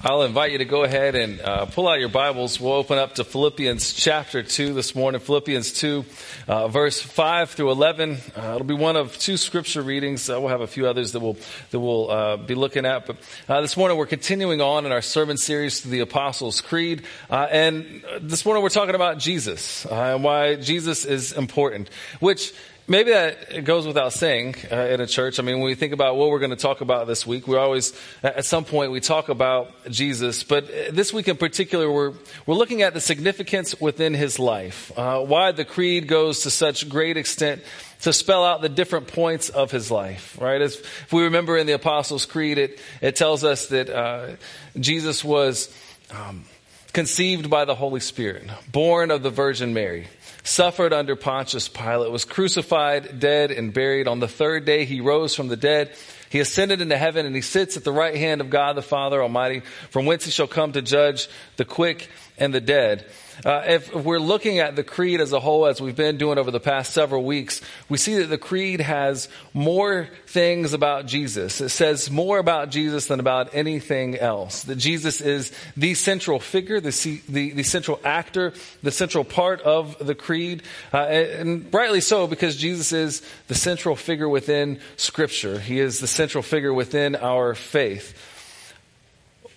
I'll invite you to go ahead and uh, pull out your Bibles. We'll open up to Philippians chapter 2 this morning. Philippians 2, uh, verse 5 through 11. Uh, it'll be one of two scripture readings. Uh, we'll have a few others that we'll, that we'll uh, be looking at. But uh, this morning we're continuing on in our sermon series to the Apostles' Creed. and this morning we're talking about Jesus and why Jesus is important, which Maybe that goes without saying uh, in a church. I mean, when we think about what we're going to talk about this week, we always, at some point, we talk about Jesus. But this week in particular, we're, we're looking at the significance within his life. Uh, why the creed goes to such great extent to spell out the different points of his life, right? As, if we remember in the Apostles' Creed, it, it tells us that uh, Jesus was um, conceived by the Holy Spirit, born of the Virgin Mary suffered under Pontius Pilate, was crucified, dead, and buried. On the third day, he rose from the dead. He ascended into heaven and he sits at the right hand of God the Father Almighty, from whence he shall come to judge the quick and the dead. Uh, if, we're looking at the creed as a whole, as we've been doing over the past several weeks, we see that the creed has more things about Jesus. It says more about Jesus than about anything else. That Jesus is the central figure, the, the, the central actor, the central part of the creed, uh, and, and rightly so because Jesus is the central figure within Scripture. He is the central figure within our faith.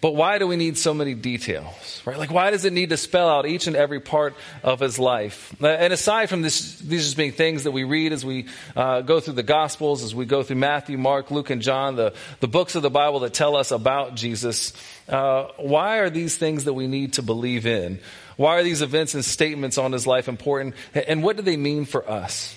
But why do we need so many details? Right? Like, why does it need to spell out each and every part of his life? And aside from this, these just being things that we read as we uh, go through the Gospels, as we go through Matthew, Mark, Luke, and John, the, the books of the Bible that tell us about Jesus, uh, why are these things that we need to believe in? Why are these events and statements on his life important? And what do they mean for us?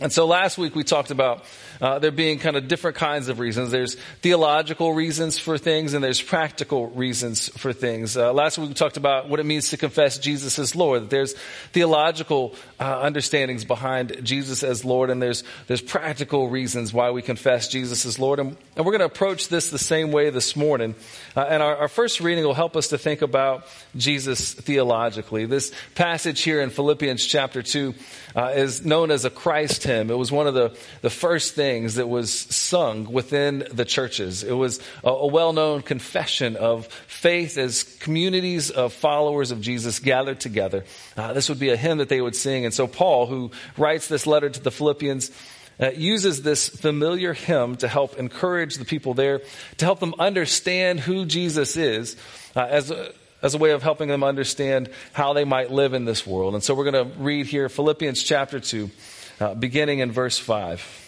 And so last week we talked about uh, there being kind of different kinds of reasons. There's theological reasons for things and there's practical reasons for things. Uh, last week we talked about what it means to confess Jesus as Lord. There's theological uh, understandings behind Jesus as Lord and there's, there's practical reasons why we confess Jesus as Lord. And, and we're going to approach this the same way this morning. Uh, and our, our first reading will help us to think about Jesus theologically. This passage here in Philippians chapter 2 uh, is known as a Christ hymn. It was one of the, the first things that was sung within the churches. It was a, a well known confession of faith as communities of followers of Jesus gathered together. Uh, this would be a hymn that they would sing. And so Paul, who writes this letter to the Philippians, uh, uses this familiar hymn to help encourage the people there, to help them understand who Jesus is uh, as a, as a way of helping them understand how they might live in this world. And so we're going to read here Philippians chapter 2, uh, beginning in verse 5.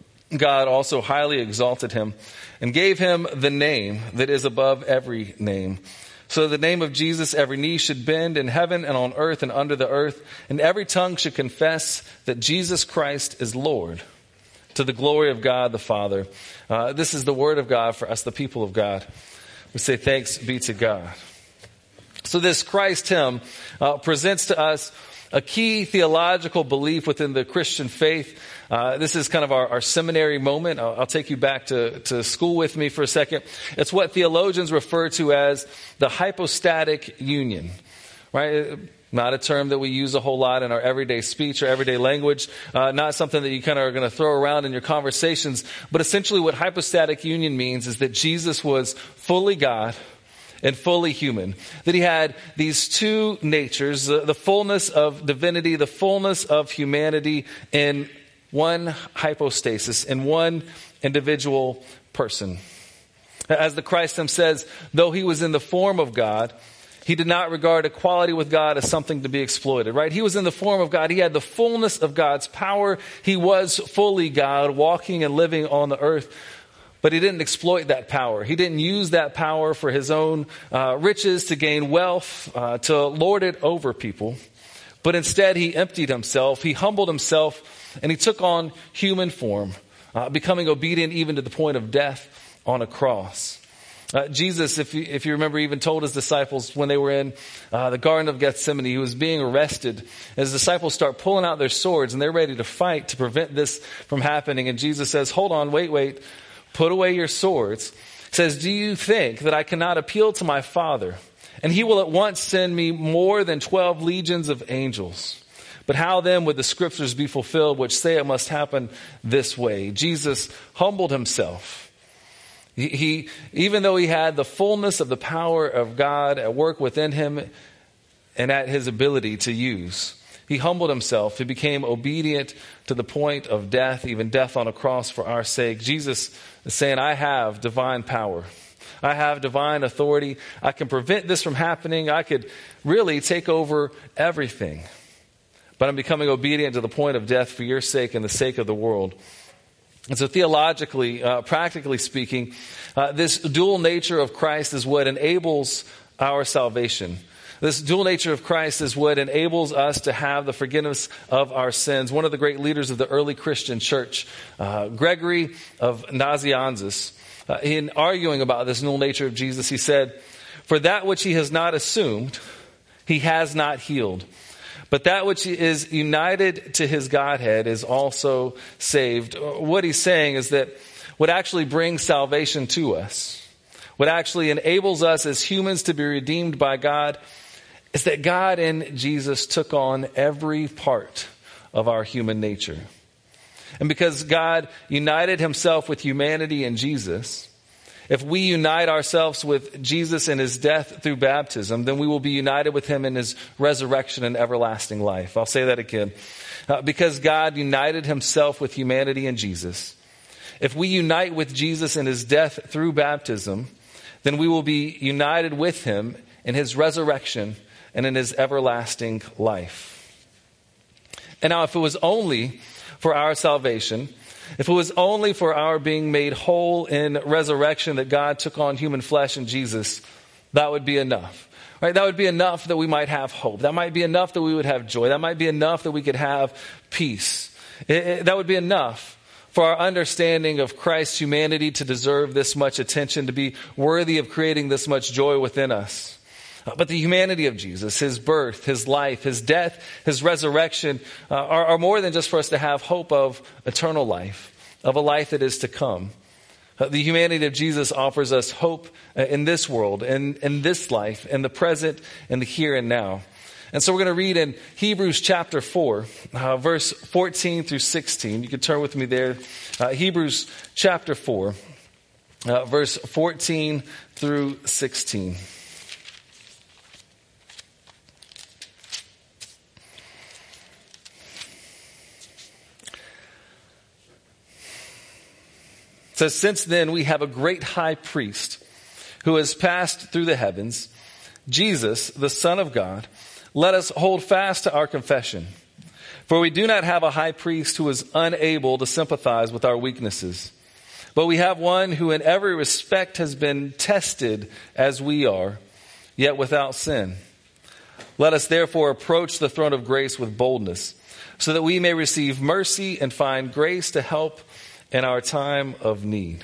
God also highly exalted him and gave him the name that is above every name. So the name of Jesus, every knee should bend in heaven and on earth and under the earth, and every tongue should confess that Jesus Christ is Lord to the glory of God the Father. Uh, this is the word of God for us, the people of God. We say thanks be to God. So this Christ hymn uh, presents to us a key theological belief within the Christian faith. Uh, this is kind of our, our seminary moment. I'll, I'll, take you back to, to school with me for a second. It's what theologians refer to as the hypostatic union, right? Not a term that we use a whole lot in our everyday speech or everyday language. Uh, not something that you kind of are going to throw around in your conversations. But essentially, what hypostatic union means is that Jesus was fully God and fully human. That he had these two natures, the, the fullness of divinity, the fullness of humanity in one hypostasis, in one individual person. As the Christ says, though he was in the form of God, he did not regard equality with God as something to be exploited, right? He was in the form of God. He had the fullness of God's power. He was fully God, walking and living on the earth. But he didn't exploit that power. He didn't use that power for his own uh, riches to gain wealth, uh, to lord it over people. But instead, he emptied himself, he humbled himself, and he took on human form, uh, becoming obedient even to the point of death on a cross. Uh, Jesus, if you, if you remember, even told his disciples when they were in uh, the Garden of Gethsemane, he was being arrested. His disciples start pulling out their swords and they're ready to fight to prevent this from happening. And Jesus says, Hold on, wait, wait, put away your swords. He says, Do you think that I cannot appeal to my Father? And he will at once send me more than 12 legions of angels. But how then would the scriptures be fulfilled, which say it must happen this way? Jesus humbled himself he, he, even though he had the fullness of the power of God at work within him and at his ability to use, he humbled himself. He became obedient to the point of death, even death on a cross for our sake. Jesus is saying, I have divine power. I have divine authority. I can prevent this from happening. I could really take over everything. But I'm becoming obedient to the point of death for your sake and the sake of the world. And so, theologically, uh, practically speaking, uh, this dual nature of Christ is what enables our salvation. This dual nature of Christ is what enables us to have the forgiveness of our sins. One of the great leaders of the early Christian church, uh, Gregory of Nazianzus, uh, in arguing about this dual nature of Jesus, he said, For that which he has not assumed, he has not healed. But that which is united to his Godhead is also saved. What he's saying is that what actually brings salvation to us, what actually enables us as humans to be redeemed by God, is that God in Jesus took on every part of our human nature. And because God united himself with humanity in Jesus, if we unite ourselves with Jesus in his death through baptism, then we will be united with him in his resurrection and everlasting life. I'll say that again. Uh, because God united himself with humanity in Jesus, if we unite with Jesus in his death through baptism, then we will be united with him in his resurrection and in his everlasting life. And now, if it was only for our salvation, if it was only for our being made whole in resurrection that God took on human flesh in Jesus, that would be enough. Right? That would be enough that we might have hope. That might be enough that we would have joy. That might be enough that we could have peace. It, it, that would be enough for our understanding of Christ's humanity to deserve this much attention, to be worthy of creating this much joy within us. Uh, but the humanity of Jesus, his birth, his life, his death, his resurrection uh, are, are, more than just for us to have hope of eternal life, of a life that is to come. Uh, the humanity of Jesus offers us hope uh, in this world, in, in this life, in the present, in the here and now. And so we're going to read in Hebrews chapter 4, uh, verse 14 through 16. You can turn with me there. Hebrews chapter 4, verse 14 through 16. Says, Since then we have a great high priest who has passed through the heavens, Jesus, the Son of God. Let us hold fast to our confession. For we do not have a high priest who is unable to sympathize with our weaknesses, but we have one who in every respect has been tested as we are, yet without sin. Let us therefore approach the throne of grace with boldness, so that we may receive mercy and find grace to help in our time of need.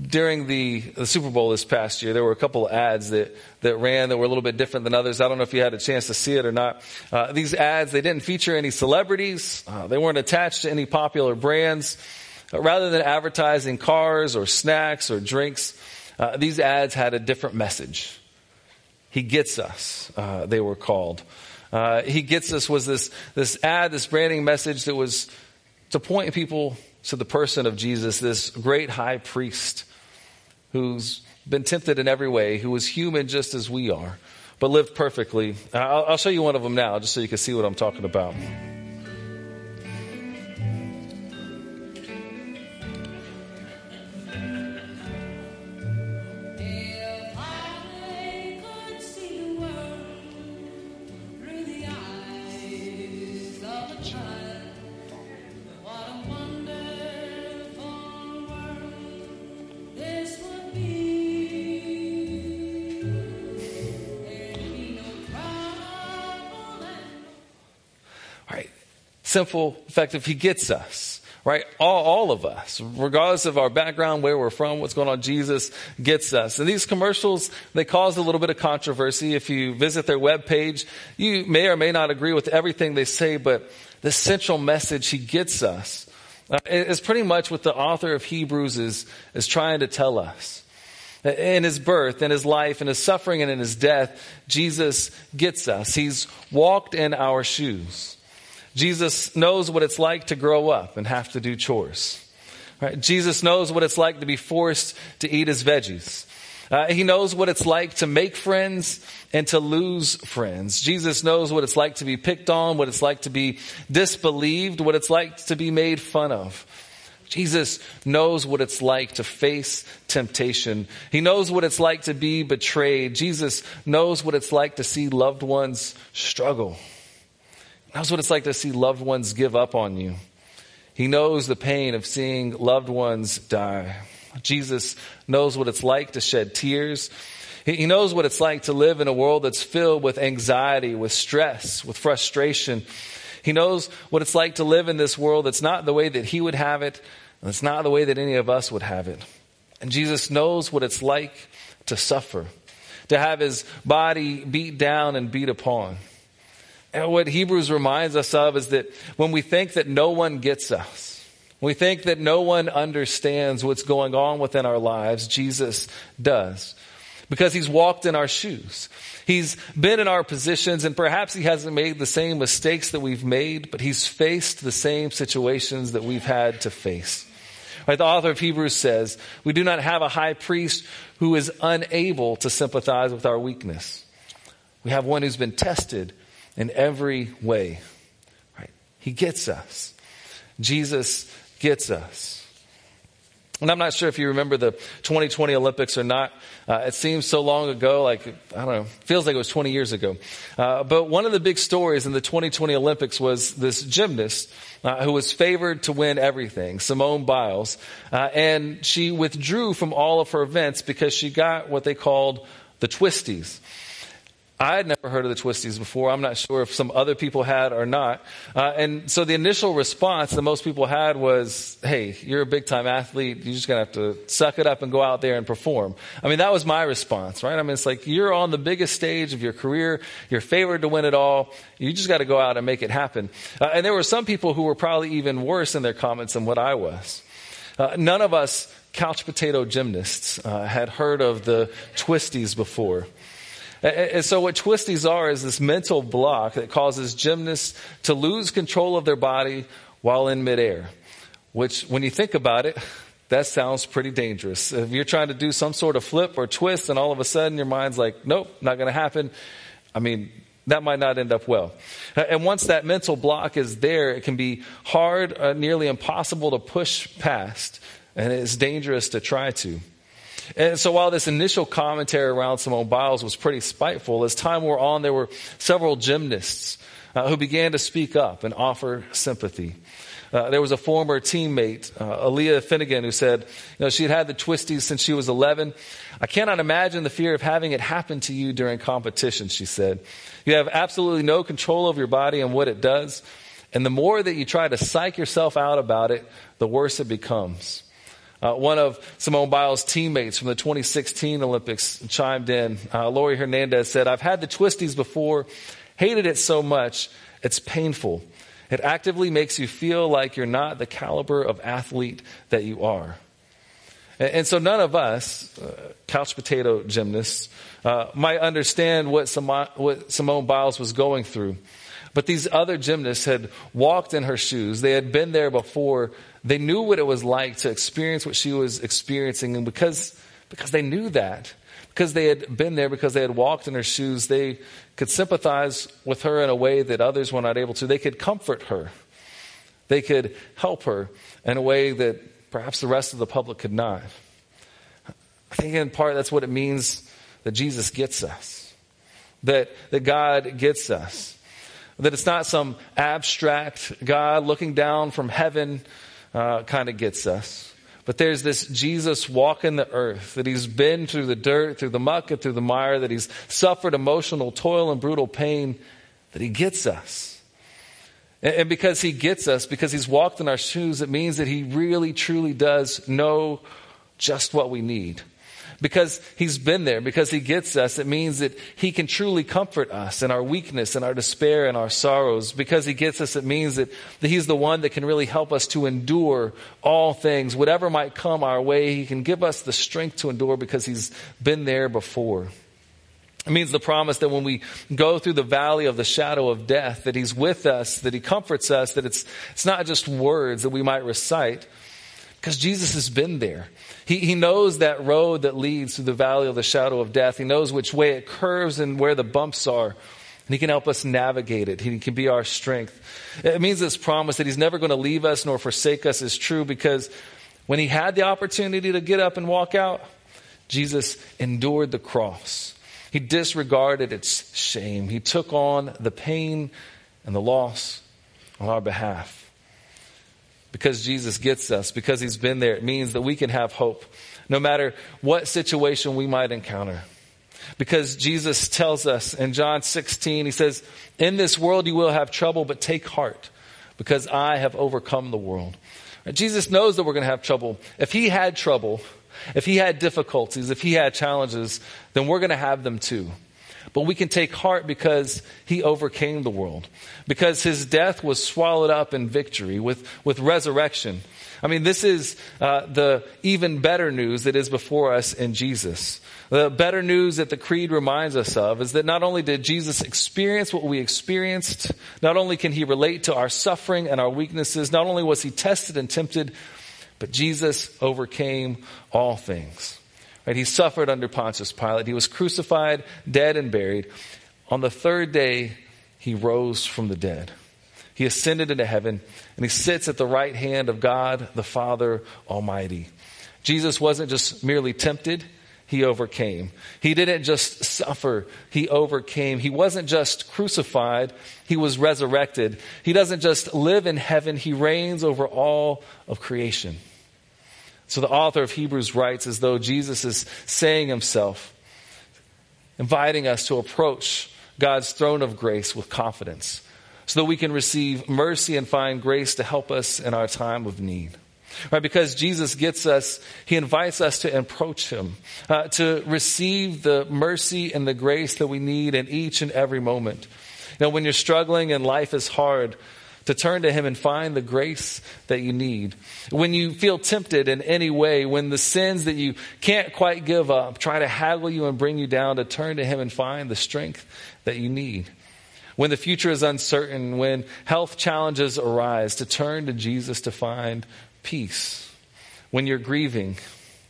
During the, the Super Bowl this past year, there were a couple of ads that, that ran that were a little bit different than others. I don't know if you had a chance to see it or not. Uh, these ads, they didn't feature any celebrities. Uh, they weren't attached to any popular brands. Uh, rather than advertising cars or snacks or drinks, uh, these ads had a different message. He gets us, uh, they were called uh, he gets us was this, this ad, this branding message that was to point people to the person of Jesus, this great high priest who's been tempted in every way, who was human just as we are, but lived perfectly. I'll, I'll show you one of them now, just so you can see what I'm talking about. Simple, effective. He gets us. right? All, all of us, regardless of our background, where we're from, what's going on, Jesus gets us. And these commercials, they cause a little bit of controversy. If you visit their webpage, you may or may not agree with everything they say, but the central message he gets us uh, is pretty much what the author of Hebrews is, is trying to tell us. In his birth, in his life, in his suffering, and in his death, Jesus gets us. He's walked in our shoes. Jesus knows what it's like to grow up and have to do chores. Right? Jesus knows what it's like to be forced to eat his veggies. Uh, he knows what it's like to make friends and to lose friends. Jesus knows what it's like to be picked on, what it's like to be disbelieved, what it's like to be made fun of. Jesus knows what it's like to face temptation. He knows what it's like to be betrayed. Jesus knows what it's like to see loved ones struggle. Knows what it's like to see loved ones give up on you. He knows the pain of seeing loved ones die. Jesus knows what it's like to shed tears. He knows what it's like to live in a world that's filled with anxiety, with stress, with frustration. He knows what it's like to live in this world that's not the way that he would have it, and it's not the way that any of us would have it. And Jesus knows what it's like to suffer, to have his body beat down and beat upon. And what Hebrews reminds us of is that when we think that no one gets us, we think that no one understands what's going on within our lives. Jesus does. Because he's walked in our shoes. He's been in our positions and perhaps he hasn't made the same mistakes that we've made, but he's faced the same situations that we've had to face. Right, the author of Hebrews says, we do not have a high priest who is unable to sympathize with our weakness. We have one who's been tested in every way. Right? He gets us. Jesus gets us. And I'm not sure if you remember the 2020 Olympics or not. Uh, it seems so long ago, like, I don't know, feels like it was 20 years ago. Uh, but one of the big stories in the 2020 Olympics was this gymnast uh, who was favored to win everything, Simone Biles. Uh, and she withdrew from all of her events because she got what they called the twisties. I had never heard of the twisties before. I'm not sure if some other people had or not. Uh, and so the initial response that most people had was, hey, you're a big time athlete. You're just going to have to suck it up and go out there and perform. I mean, that was my response, right? I mean, it's like you're on the biggest stage of your career. You're favored to win it all. You just got to go out and make it happen. Uh, and there were some people who were probably even worse in their comments than what I was. Uh, none of us couch potato gymnasts uh, had heard of the twisties before. And so what twisties are is this mental block that causes gymnasts to lose control of their body while in midair. Which, when you think about it, that sounds pretty dangerous. If you're trying to do some sort of flip or twist and all of a sudden your mind's like, nope, not going to happen. I mean, that might not end up well. And once that mental block is there, it can be hard, uh, nearly impossible to push past, and it's dangerous to try to. And so while this initial commentary around Simone Biles was pretty spiteful, as time wore on, there were several gymnasts uh, who began to speak up and offer sympathy. Uh, there was a former teammate, uh, Aleah Finnegan, who said, you know, she had had the twisties since she was 11. I cannot imagine the fear of having it happen to you during competition, she said. You have absolutely no control over your body and what it does. And the more that you try to psych yourself out about it, the worse it becomes. Uh, one of Simone Biles' teammates from the 2016 Olympics chimed in. Uh, Laurie Hernandez said, I've had the twisties before, hated it so much, it's painful. It actively makes you feel like you're not the caliber of athlete that you are. And, and so none of us, uh, couch potato gymnasts, uh, might understand what, Simone, what Simone Biles was going through. But these other gymnasts had walked in her shoes. They had been there before they knew what it was like to experience what she was experiencing. And because, because they knew that, because they had been there, because they had walked in her shoes, they could sympathize with her in a way that others were not able to. They could comfort her. They could help her in a way that perhaps the rest of the public could not. I think in part that's what it means that Jesus gets us, that, that God gets us, that it's not some abstract God looking down from heaven uh, kind of gets us. But there's this Jesus walking the earth, that he's been through the dirt, through the muck, and through the mire, that he's suffered emotional toil and brutal pain, that he gets us. And because he gets us, because he's walked in our shoes, it means that he really, truly does know just what we need. Because he's been there, because he gets us, it means that he can truly comfort us in our weakness and our despair and our sorrows. Because he gets us, it means that, that he's the one that can really help us to endure all things. Whatever might come our way, he can give us the strength to endure because he's been there before. It means the promise that when we go through the valley of the shadow of death, that He's with us, that He comforts us, that it's, it's not just words that we might recite, because Jesus has been there. He, he knows that road that leads through the valley of the shadow of death. He knows which way it curves and where the bumps are. And He can help us navigate it. He can be our strength. It means this promise that He's never going to leave us nor forsake us is true because when He had the opportunity to get up and walk out, Jesus endured the cross. He disregarded its shame. He took on the pain and the loss on our behalf. Because Jesus gets us, because He's been there, it means that we can have hope no matter what situation we might encounter. Because Jesus tells us in John 16, He says, In this world you will have trouble, but take heart, because I have overcome the world. Jesus knows that we're going to have trouble. If He had trouble, if he had difficulties, if he had challenges, then we're going to have them too. But we can take heart because he overcame the world, because his death was swallowed up in victory with, with resurrection. I mean, this is uh, the even better news that is before us in Jesus. The better news that the Creed reminds us of is that not only did Jesus experience what we experienced, not only can he relate to our suffering and our weaknesses, not only was he tested and tempted, but Jesus overcame all things. Right? He suffered under Pontius Pilate. He was crucified, dead, and buried. On the third day, he rose from the dead. He ascended into heaven, and he sits at the right hand of God, the Father Almighty. Jesus wasn't just merely tempted, he overcame. He didn't just suffer, he overcame. He wasn't just crucified, he was resurrected. He doesn't just live in heaven, he reigns over all of creation. So the author of Hebrews writes as though Jesus is saying himself, inviting us to approach God's throne of grace with confidence so that we can receive mercy and find grace to help us in our time of need. Right, because Jesus gets us, He invites us to approach Him, uh, to receive the mercy and the grace that we need in each and every moment. Know, when you're struggling and life is hard, to turn to Him and find the grace that you need. When you feel tempted in any way, when the sins that you can't quite give up try to haggle you and bring you down, to turn to Him and find the strength that you need. When the future is uncertain, when health challenges arise, to turn to Jesus to find peace. When you're grieving,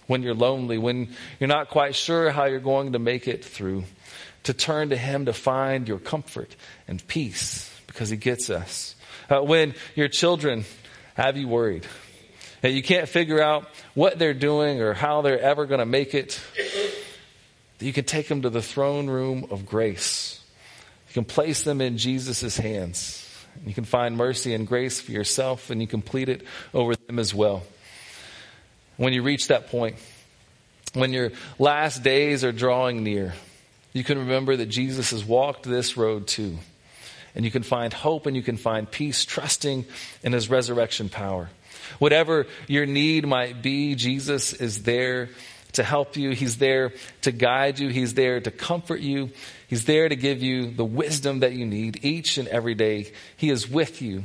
when you're lonely, when you're not quite sure how you're going to make it through, to turn to Him to find your comfort and peace because He gets us. Uh, when your children have you worried, and you can't figure out what they're doing or how they're ever going to make it, you can take them to the throne room of grace. You can place them in Jesus' hands. You can find mercy and grace for yourself, and you complete it over them as well. When you reach that point, when your last days are drawing near, you can remember that Jesus has walked this road too and you can find hope and you can find peace trusting in his resurrection power. Whatever your need might be, Jesus is there to help you. He's there to guide you. He's there to comfort you. He's there to give you the wisdom that you need each and every day. He is with you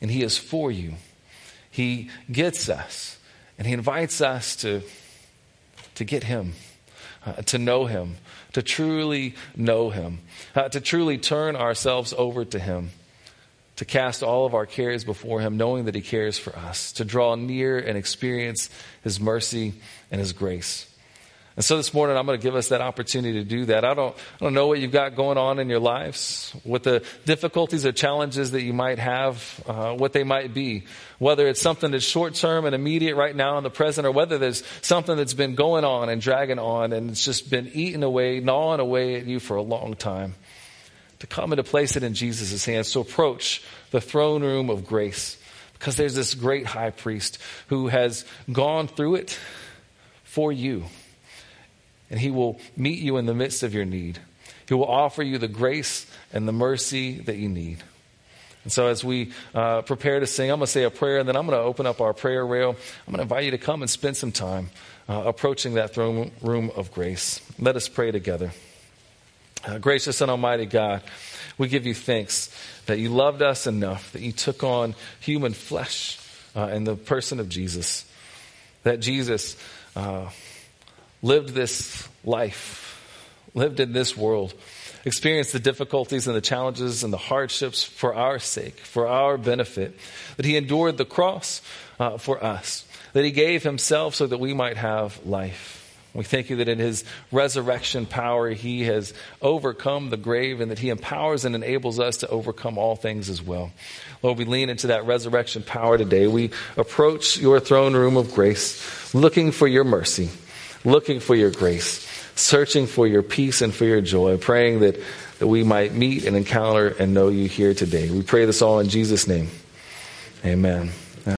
and He is for you. He gets us and He invites us to, to get Him, uh, to know Him, to truly know Him, uh, to truly turn ourselves over to Him, to cast all of our cares before Him, knowing that He cares for us, to draw near and experience His mercy and His grace. And so this morning, I'm going to give us that opportunity to do that. I don't, I don't know what you've got going on in your lives, what the difficulties or challenges that you might have, uh, what they might be. Whether it's something that's short term and immediate right now in the present, or whether there's something that's been going on and dragging on and it's just been eating away, gnawing away at you for a long time. To come and to place it in Jesus' hands, to approach the throne room of grace. Because there's this great high priest who has gone through it for you and He will meet you in the midst of your need. He will offer you the grace and the mercy that you need. And so, as we uh, prepare to sing, I'm going to say a prayer, and then I'm going to open up our prayer rail. I'm going to invite you to come and spend some time uh, approaching that throne room of grace. Let us pray together. Uh, gracious and Almighty God, we give you thanks that you loved us enough, that you took on human flesh uh, in the person of Jesus, that Jesus uh, lived this life, lived in this world, experienced the difficulties and the challenges and the hardships for our sake, for our benefit, that he endured the cross uh, for us, that he gave himself so that we might have life. We thank you that in his resurrection power, he has overcome the grave and that he empowers and enables us to overcome all things as well. Lord, we lean into that resurrection power today. We approach your throne room of grace, looking for your mercy, looking for your grace, searching for your peace and for your joy, praying that, that we might meet and encounter and know you here today. We pray this all in Jesus' name. Amen.